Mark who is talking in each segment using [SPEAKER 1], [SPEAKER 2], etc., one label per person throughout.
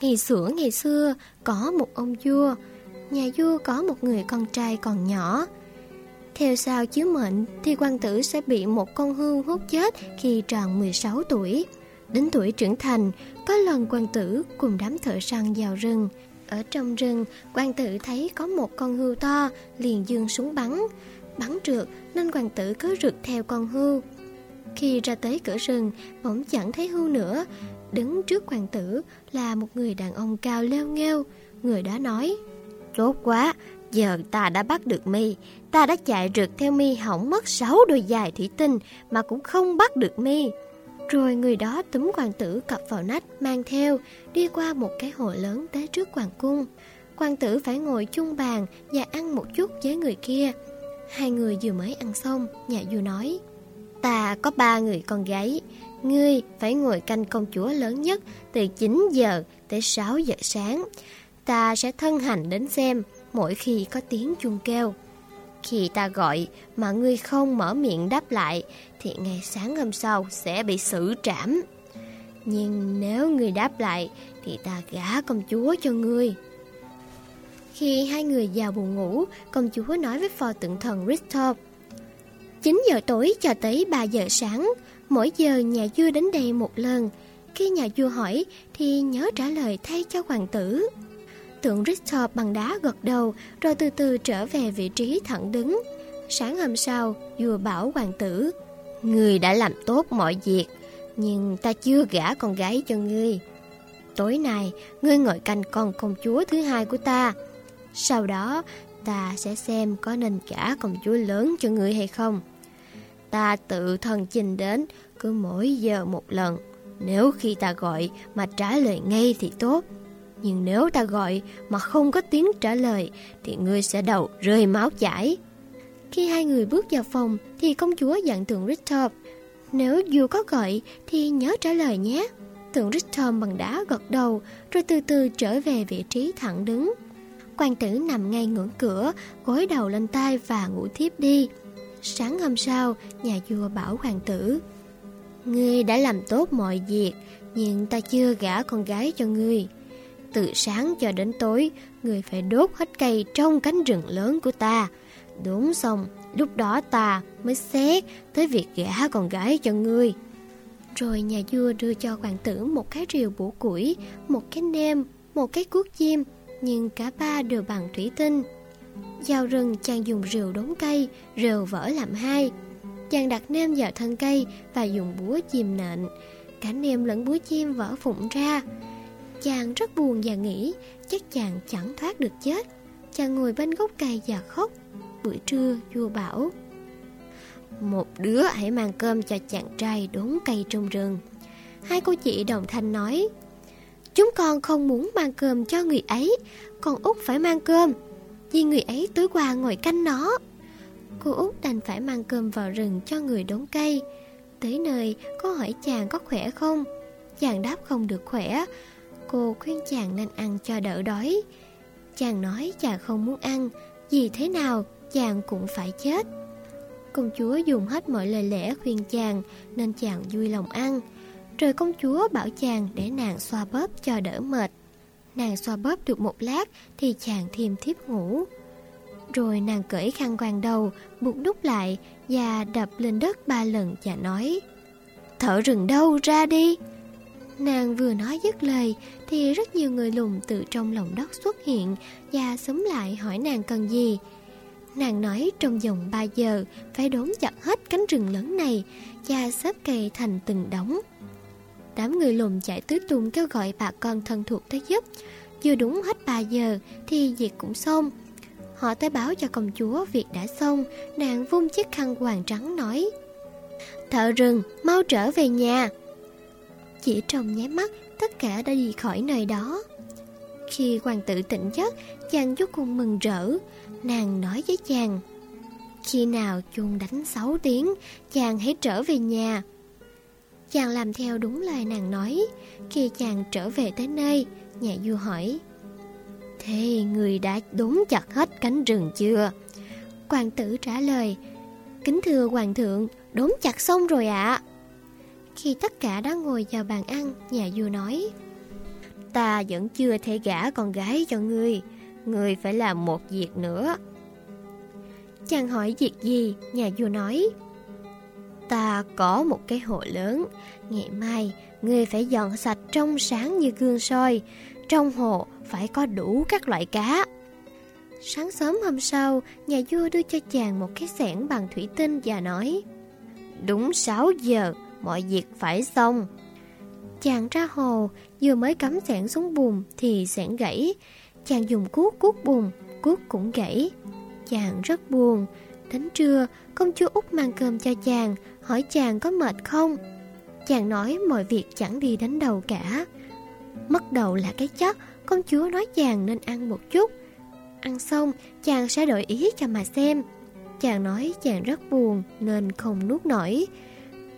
[SPEAKER 1] Ngày xưa ngày xưa có một ông vua. Nhà vua có một người con trai còn nhỏ. Theo sao chiếu mệnh thì quan tử sẽ bị một con hươu hút chết khi tròn 16 tuổi. Đến tuổi trưởng thành, có lần quan tử cùng đám thợ săn vào rừng. Ở trong rừng, quan tử thấy có một con hươu to, liền dương súng bắn. Bắn trượt nên quan tử cứ rượt theo con hươu. Khi ra tới cửa rừng, bỗng chẳng thấy hươu nữa. Đứng trước hoàng tử là một người đàn ông cao leo nghêu. Người đó nói Tốt quá, giờ ta đã bắt được mi. Ta đã chạy rượt theo mi hỏng mất 6 đôi dài thủy tinh Mà cũng không bắt được mi. Rồi người đó túm hoàng tử cặp vào nách mang theo Đi qua một cái hồ lớn tới trước hoàng cung. Hoàng tử phải ngồi chung bàn và ăn một chút với người kia. Hai người vừa mới ăn xong, nhà vua nói Ta có ba người con gái Ngươi phải ngồi canh công chúa lớn nhất từ 9 giờ tới 6 giờ sáng. Ta sẽ thân hành đến xem mỗi khi có tiếng chuông kêu. Khi ta gọi mà ngươi không mở miệng đáp lại thì ngày sáng hôm sau sẽ bị xử trảm. Nhưng nếu ngươi đáp lại thì ta gả công chúa cho ngươi. Khi hai người vào buồn ngủ, công chúa nói với phò tượng thần Richter 9 giờ tối cho tới 3 giờ sáng, Mỗi giờ nhà vua đến đây một lần. Khi nhà vua hỏi Thì nhớ trả lời thay cho hoàng tử. Tượng Richter bằng đá gật đầu Rồi từ từ trở về vị trí thẳng đứng. Sáng hôm sau Vua bảo hoàng tử Người đã làm tốt mọi việc Nhưng ta chưa gả con gái cho ngươi. Tối nay Ngươi ngồi canh con công chúa thứ hai của ta. Sau đó Ta sẽ xem có nên gả công chúa lớn cho ngươi hay không. Ta tự thân trình đến, Cứ mỗi giờ một lần. Nếu khi ta gọi mà trả lời ngay thì tốt. Nhưng nếu ta gọi mà không có tiếng trả lời, Thì ngươi sẽ đầu rơi máu chảy. Khi hai người bước vào phòng, Thì công chúa dặn tượng Richard, Nếu dù có gọi, thì nhớ trả lời nhé. Tượng Richard bằng đá gật đầu, Rồi từ từ trở về vị trí thẳng đứng quan tử nằm ngay ngưỡng cửa Gối đầu lên tay và ngủ thiếp đi Sáng hôm sau, nhà vua bảo hoàng tử Ngươi đã làm tốt mọi việc, nhưng ta chưa gả con gái cho ngươi. Từ sáng cho đến tối, ngươi phải đốt hết cây trong cánh rừng lớn của ta. Đúng xong, lúc đó ta mới xét tới việc gả con gái cho ngươi. Rồi nhà vua đưa cho hoàng tử một cái rìu bổ củi, một cái nêm, một cái cuốc chim, nhưng cả ba đều bằng thủy tinh. Dao rừng chàng dùng rìu đốn cây, rìu vỡ làm hai. Chàng đặt nêm vào thân cây và dùng búa chìm nện. Cả nêm lẫn búa chim vỡ phụng ra. Chàng rất buồn và nghĩ chắc chàng chẳng thoát được chết. Chàng ngồi bên gốc cây và khóc. Buổi trưa vua bảo Một đứa hãy mang cơm cho chàng trai đốn cây trong rừng. Hai cô chị đồng thanh nói Chúng con không muốn mang cơm cho người ấy. Con út phải mang cơm. Vì người ấy tối qua ngồi canh nó. Cô út đành phải mang cơm vào rừng cho người đốn cây. Tới nơi cô hỏi chàng có khỏe không? Chàng đáp không được khỏe. Cô khuyên chàng nên ăn cho đỡ đói. Chàng nói chàng không muốn ăn. Vì thế nào, chàng cũng phải chết. Công chúa dùng hết mọi lời lẽ khuyên chàng Nên chàng vui lòng ăn. Rồi công chúa bảo chàng để nàng xoa bóp cho đỡ mệt. Nàng xoa bóp được một lát Thì chàng thêm thiếp ngủ. Rồi nàng cởi khăn quàng đầu, Buộc đúc lại Và đập lên đất ba lần và nói, Thở rừng đâu, ra đi. Nàng vừa nói dứt lời Thì rất nhiều người lùn từ trong lòng đất xuất hiện Và xúm lại hỏi nàng cần gì. Nàng nói trong vòng 3 giờ Phải đốn chặt hết cánh rừng lớn này Và xếp cây thành từng đống. Đám người lùn chạy tứ tung kêu gọi bà con thân thuộc tới giúp. Vừa đúng hết 3 giờ thì việc cũng xong. Họ tới báo cho công chúa việc đã xong, Nàng vung chiếc khăn hoàng trắng nói, Thợ rừng, mau trở về nhà. Chỉ trong nháy mắt, tất cả đã đi khỏi nơi đó. Khi hoàng tử tỉnh giấc, Chàng vô cùng mừng rỡ. Nàng nói với chàng, Khi nào chuông đánh 6 tiếng, Chàng hãy trở về nhà. Chàng làm theo đúng lời nàng nói. Khi chàng trở về tới nơi, Nhà vua hỏi, Thế người đã đốn chặt hết cánh rừng chưa? Hoàng tử trả lời, Kính thưa hoàng thượng, đốn chặt xong rồi ạ. Khi tất cả đã ngồi vào bàn ăn, Nhà vua nói, Ta vẫn chưa thể gả con gái cho ngươi Ngươi phải làm một việc nữa. Chàng hỏi việc gì, Nhà vua nói Ta có một cái hồ lớn. Ngày mai, Ngươi phải dọn sạch trong sáng như gương soi. Trong hồ phải có đủ các loại cá. Sáng sớm hôm sau, Nhà vua đưa cho chàng một cái xẻng bằng thủy tinh Và nói, Đúng 6 giờ, Mọi việc phải xong. Chàng ra hồ, Vừa mới cắm xẻng xuống bùn Thì xẻng gãy. Chàng dùng cuốc cuốc bùn, Cuốc cũng gãy. Chàng rất buồn. Đến trưa, Công chúa út mang cơm cho chàng Hỏi chàng có mệt không? Chàng nói mọi việc chẳng đi đến đầu cả. Mất đầu là cái chất, Công chúa nói chàng nên ăn một chút. Ăn xong, chàng sẽ đổi ý cho mà xem. Chàng nói chàng rất buồn Nên không nuốt nổi.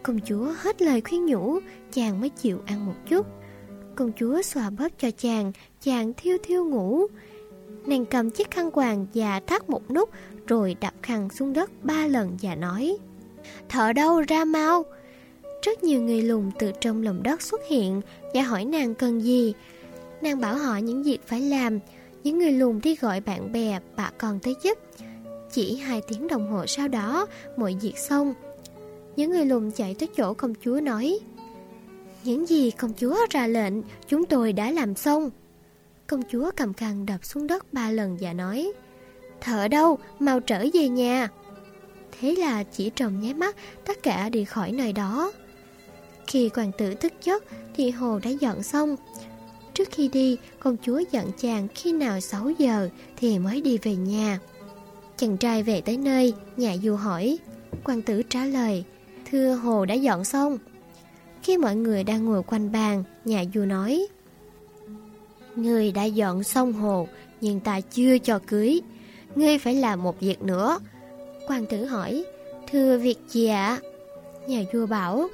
[SPEAKER 1] Công chúa hết lời khuyên nhủ, Chàng mới chịu ăn một chút. Công chúa xòa bóp cho chàng Chàng thiêu thiêu ngủ. Nàng cầm chiếc khăn quàng và thắt một nút Rồi đập khăn xuống đất ba lần và nói Thợ đâu ra mau. Rất nhiều người lùn từ trong lòng đất xuất hiện Và hỏi nàng cần gì. Nàng bảo họ những việc phải làm. Những người lùn đi gọi bạn bè Bà con tới giúp. Chỉ hai tiếng đồng hồ sau đó Mọi việc xong. Những người lùn chạy tới chỗ công chúa nói Những gì công chúa ra lệnh Chúng tôi đã làm xong. Công chúa cầm khăn đập xuống đất ba lần và nói Thợ đâu, mau trở về nhà. Thế là chỉ trong nháy mắt, Tất cả đi khỏi nơi đó. Khi hoàng tử thức giấc, Thì hồ đã dọn xong. Trước khi đi, Công chúa dặn chàng khi nào 6 giờ Thì mới đi về nhà. Chàng trai về tới nơi, Nhà du hỏi. Hoàng tử trả lời, Thưa hồ đã dọn xong. Khi mọi người đang ngồi quanh bàn, Nhà du nói, Người đã dọn xong hồ, Nhưng ta chưa cho cưới. Ngươi phải làm một việc nữa. Quan tử hỏi Thưa việc gì ạ. Nhà vua bảo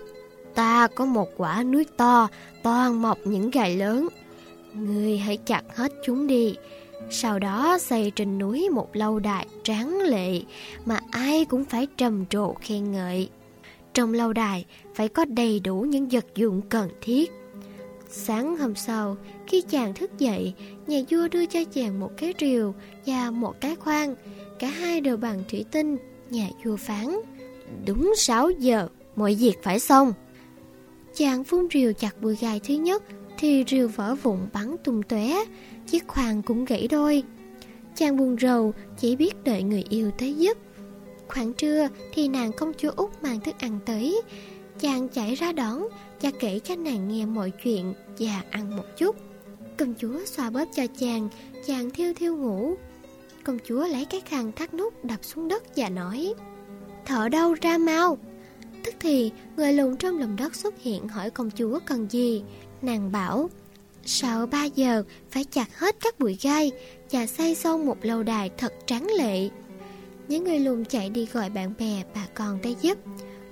[SPEAKER 1] Ta có một quả núi to Toàn mọc những gai lớn. Ngươi hãy chặt hết chúng đi. Sau đó xây trên núi một lâu đài tráng lệ Mà ai cũng phải trầm trộ khen ngợi. Trong lâu đài phải có đầy đủ những vật dụng cần thiết. Sáng hôm sau, khi chàng thức dậy, nhà vua đưa cho chàng một cái rìu và một cái khoan. Cả hai đều bằng thủy tinh, nhà vua phán. Đúng 6 giờ, mọi việc phải xong. Chàng phun rìu chặt bụi gai thứ nhất, thì rìu vỡ vụn bắn tung tóe, chiếc khoang cũng gãy đôi. Chàng buồn rầu, chỉ biết đợi người yêu tới giúp. Khoảng trưa thì nàng công chúa Út mang thức ăn tới. Chàng chạy ra đón, cha kể cho nàng nghe mọi chuyện và ăn một chút. Công chúa xoa bóp cho chàng, chàng thiêu thiêu ngủ. Công chúa lấy cái khăn thắt nút đập xuống đất và nói, Thợ đâu ra mau? Tức thì, người lùn trong lòng đất xuất hiện hỏi công chúa cần gì. Nàng bảo, Sau 3 giờ phải chặt hết các bụi gai Và xây xong một lâu đài thật trắng lệ. Những người lùn chạy đi gọi bạn bè, bà con tới giúp.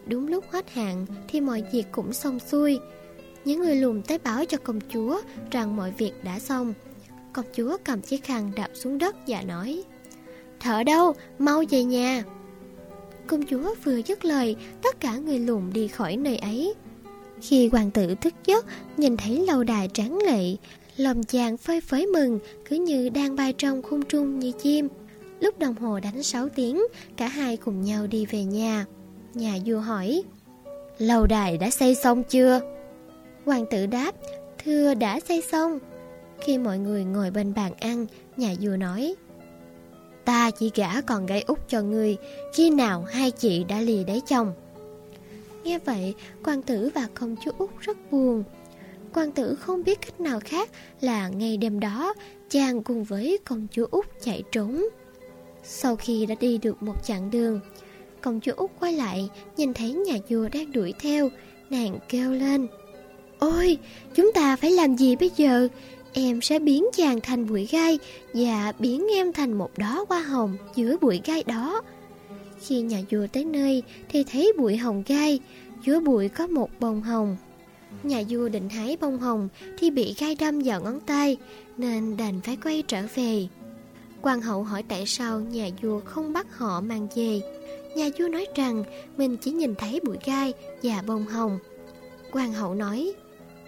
[SPEAKER 1] Đúng lúc hết hạn thì mọi việc cũng xong xuôi. Những người lùn tới báo cho công chúa rằng mọi việc đã xong. Công chúa cầm chiếc khăn đạp xuống đất và nói thở đâu, mau về nhà. Công chúa vừa dứt lời Tất cả người lùn đi khỏi nơi ấy. Khi hoàng tử thức giấc Nhìn thấy lâu đài tráng lệ Lòng chàng phơi phới mừng Cứ như đang bay trong khung trung như chim. Lúc đồng hồ đánh 6 tiếng Cả hai cùng nhau đi về nhà. Nhà vua hỏi Lâu đài đã xây xong chưa? Hoàng tử đáp Thưa đã xây xong. Khi mọi người ngồi bên bàn ăn, Nhà vua nói, Ta chỉ gả còn gái út cho ngươi, Khi nào hai chị đã lìa đáy chồng. Nghe vậy, quan tử và công chúa út rất buồn. Quan tử không biết cách nào khác Là ngày đêm đó, Chàng cùng với công chúa út chạy trốn. Sau khi đã đi được một chặng đường, Công chúa út quay lại, Nhìn thấy nhà vua đang đuổi theo, Nàng kêu lên, Ôi, chúng ta phải làm gì bây giờ? Em sẽ biến chàng thành bụi gai Và biến em thành một đóa hoa hồng Giữa bụi gai đó. Khi nhà vua tới nơi Thì thấy bụi hồng gai Giữa bụi có một bông hồng. Nhà vua định hái bông hồng Thì bị gai đâm vào ngón tay Nên đành phải quay trở về. Hoàng hậu hỏi tại sao nhà vua không bắt họ mang về. Nhà vua nói rằng mình chỉ nhìn thấy bụi gai và bông hồng. Hoàng hậu nói,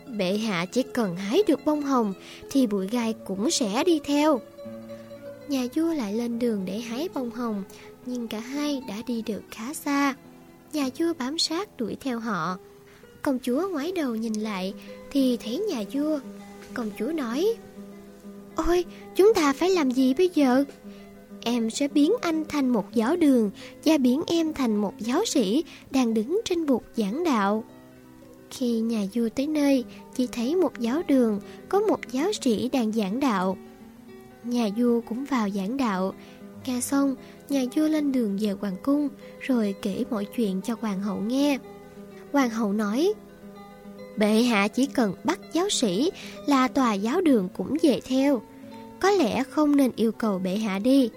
[SPEAKER 1] bệ hạ chỉ cần hái được bông hồng thì bụi gai cũng sẽ đi theo. Nhà vua lại lên đường để hái bông hồng, nhưng cả hai đã đi được khá xa. Nhà vua bám sát đuổi theo họ. Công chúa ngoái đầu nhìn lại thì thấy nhà vua. Công chúa nói, Ôi, chúng ta phải làm gì bây giờ? Em sẽ biến anh thành một giáo đường và biến em thành một giáo sĩ đang đứng trên bục giảng đạo. Khi nhà vua tới nơi, chỉ thấy một giáo đường, có một giáo sĩ đang giảng đạo. Nhà vua cũng vào giảng đạo. Nghe xong, nhà vua lên đường về hoàng cung, rồi kể mọi chuyện cho hoàng hậu nghe. Hoàng hậu nói, Bệ hạ chỉ cần bắt giáo sĩ là tòa giáo đường cũng về theo. Có lẽ không nên yêu cầu bệ hạ đi.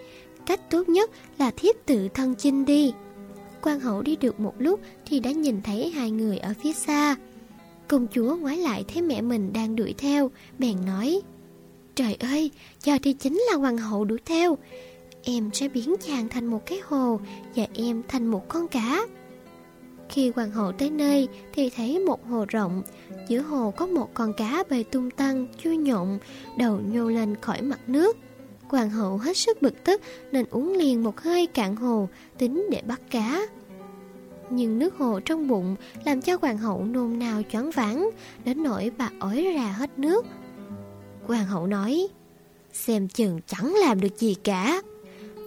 [SPEAKER 1] Cách tốt nhất là thiếp tự thân chinh đi. Quan hậu đi được một lúc thì đã nhìn thấy hai người ở phía xa. Công chúa ngoái lại thấy mẹ mình đang đuổi theo, bèn nói Trời ơi, giờ thì chính là hoàng hậu đuổi theo. Em sẽ biến chàng thành một cái hồ Và em thành một con cá. Khi hoàng hậu tới nơi Thì thấy một hồ rộng Giữa hồ có một con cá bơi tung tăng Chui nhộn Đầu nhô lên khỏi mặt nước. Hoàng hậu hết sức bực tức Nên uống liền một hơi cạn hồ Tính để bắt cá nhưng nước hồ trong bụng làm cho hoàng hậu nôn nao choáng váng, đến nỗi bà ói ra hết nước. Hoàng hậu nói, xem chừng chẳng làm được gì cả.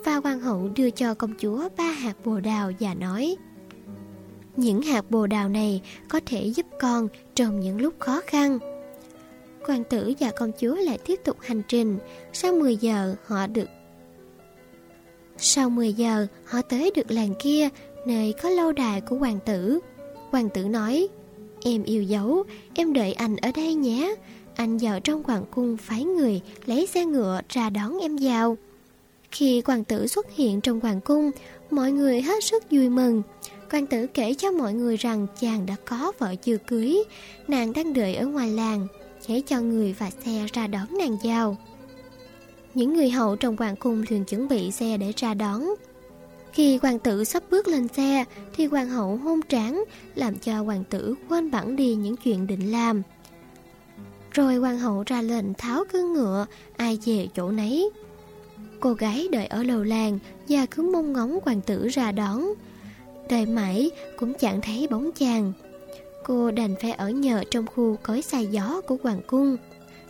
[SPEAKER 1] Và hoàng hậu đưa cho công chúa ba hạt bồ đào và nói, những hạt bồ đào này có thể giúp con trong những lúc khó khăn. Hoàng tử và công chúa lại tiếp tục hành trình, sau 10 giờ họ được sau 10 giờ, họ tới được làng kia nơi có lâu đài của hoàng tử. Hoàng tử nói, em yêu dấu, em đợi anh ở đây nhé. Anh vào trong hoàng cung phái người lấy xe ngựa ra đón em vào. Khi hoàng tử xuất hiện trong hoàng cung, mọi người hết sức vui mừng. Hoàng tử kể cho mọi người rằng chàng đã có vợ chưa cưới, nàng đang đợi ở ngoài làng, hãy cho người và xe ra đón nàng giao. Những người hậu trong hoàng cung thường chuẩn bị xe để ra đón. Khi hoàng tử sắp bước lên xe thì hoàng hậu hôn tráng làm cho hoàng tử quên bẵng đi những chuyện định làm. Rồi hoàng hậu ra lệnh tháo cương ngựa, ai về chỗ nấy. Cô gái đợi ở lầu làng và cứ mong ngóng hoàng tử ra đón. Đợi mãi cũng chẳng thấy bóng chàng. Cô đành phải ở nhờ trong khu cối xài gió của hoàng cung.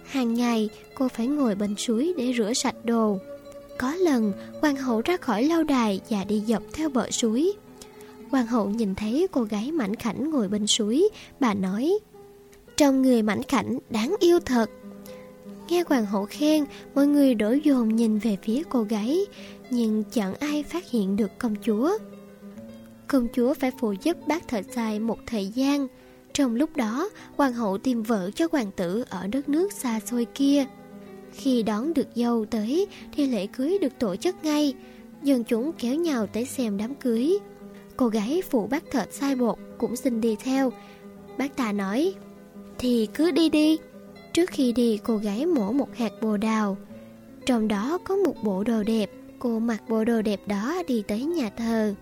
[SPEAKER 1] Hàng ngày cô phải ngồi bên suối để rửa sạch đồ. Có lần, hoàng hậu ra khỏi lâu đài và đi dọc theo bờ suối. Hoàng hậu nhìn thấy cô gái mảnh khảnh ngồi bên suối, bà nói Trong người mảnh khảnh đáng yêu thật. Nghe hoàng hậu khen, mọi người đổ dồn nhìn về phía cô gái, nhưng chẳng ai phát hiện được công chúa. Công chúa phải phụ giúp bác thợ sai một thời gian. Trong lúc đó, hoàng hậu tìm vợ cho hoàng tử ở đất nước xa xôi kia. Khi đón được dâu tới thì lễ cưới được tổ chức ngay, dân chúng kéo nhau tới xem đám cưới. Cô gái phụ bác thợ sai bột cũng xin đi theo. Bác ta nói, thì cứ đi đi. Trước khi đi cô gái mổ một hạt bồ đào. Trong đó có một bộ đồ đẹp, cô mặc bộ đồ đẹp đó đi tới nhà thờ.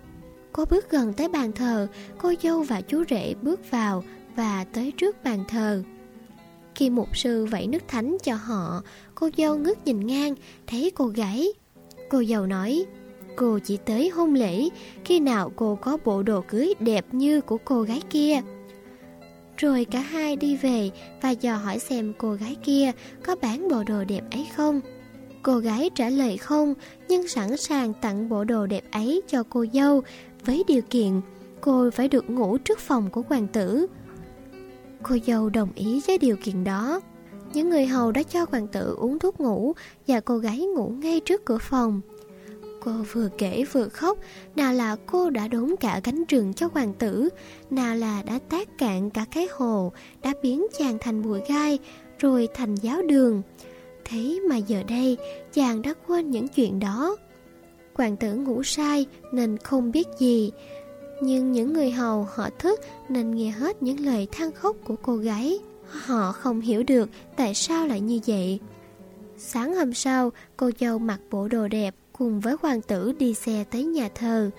[SPEAKER 1] Cô bước gần tới bàn thờ, cô dâu và chú rể bước vào và tới trước bàn thờ. Khi mục sư vẫy nước thánh cho họ, cô dâu ngước nhìn ngang, thấy cô gái. Cô dâu nói, cô chỉ tới hôn lễ, khi nào cô có bộ đồ cưới đẹp như của cô gái kia. Rồi cả hai đi về và dò hỏi xem cô gái kia có bán bộ đồ đẹp ấy không. Cô gái trả lời không, nhưng sẵn sàng tặng bộ đồ đẹp ấy cho cô dâu với điều kiện cô phải được ngủ trước phòng của hoàng tử. Cô dâu đồng ý với điều kiện đó. Những người hầu đã cho hoàng tử uống thuốc ngủ và cô gái ngủ ngay trước cửa phòng. Cô vừa kể vừa khóc, nào là cô đã đốn cả cánh rừng cho hoàng tử, nào là đã tác cạn cả cái hồ, đã biến chàng thành bụi gai, rồi thành giáo đường. Thế mà giờ đây, chàng đã quên những chuyện đó. Hoàng tử ngủ sai nên không biết gì, nhưng những người hầu họ thức nên nghe hết những lời than khóc của cô gái. Họ không hiểu được tại sao lại như vậy. Sáng hôm sau, cô dâu mặc bộ đồ đẹp cùng với hoàng tử đi xe tới nhà thờ.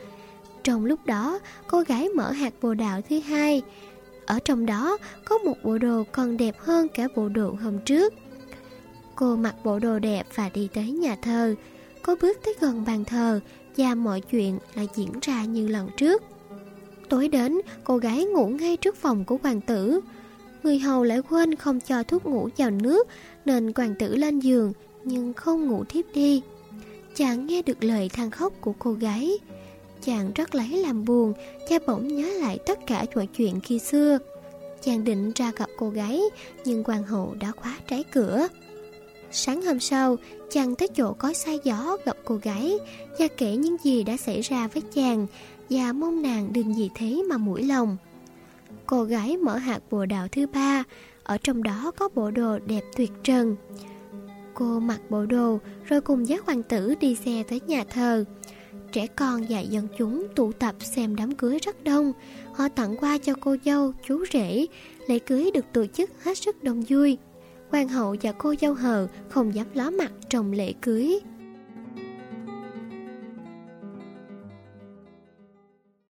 [SPEAKER 1] Trong lúc đó, cô gái mở hạt bồ đạo thứ hai. Ở trong đó có một bộ đồ còn đẹp hơn cả bộ đồ hôm trước. Cô mặc bộ đồ đẹp và đi tới nhà thờ. Cô bước tới gần bàn thờ và mọi chuyện lại diễn ra như lần trước. Tối đến, cô gái ngủ ngay trước phòng của hoàng tử. Người hầu lại quên không cho thuốc ngủ vào nước nên hoàng tử lên giường nhưng không ngủ thiếp đi. Chàng nghe được lời than khóc của cô gái. Chàng rất lấy làm buồn, cha bỗng nhớ lại tất cả mọi chuyện khi xưa. Chàng định ra gặp cô gái, nhưng hoàng hậu đã khóa trái cửa. Sáng hôm sau, chàng tới chỗ có sai gió gặp cô gái và kể những gì đã xảy ra với chàng và mong nàng đừng gì thế mà mũi lòng. Cô gái mở hạt bồ đào thứ ba, ở trong đó có bộ đồ đẹp tuyệt trần. Cô mặc bộ đồ rồi cùng giác hoàng tử đi xe tới nhà thờ. Trẻ con và dân chúng tụ tập xem đám cưới rất đông. Họ tặng qua cho cô dâu, chú rể. Lễ cưới được tổ chức hết sức đông vui. Hoàng hậu và cô dâu hờ không dám ló mặt trong lễ cưới.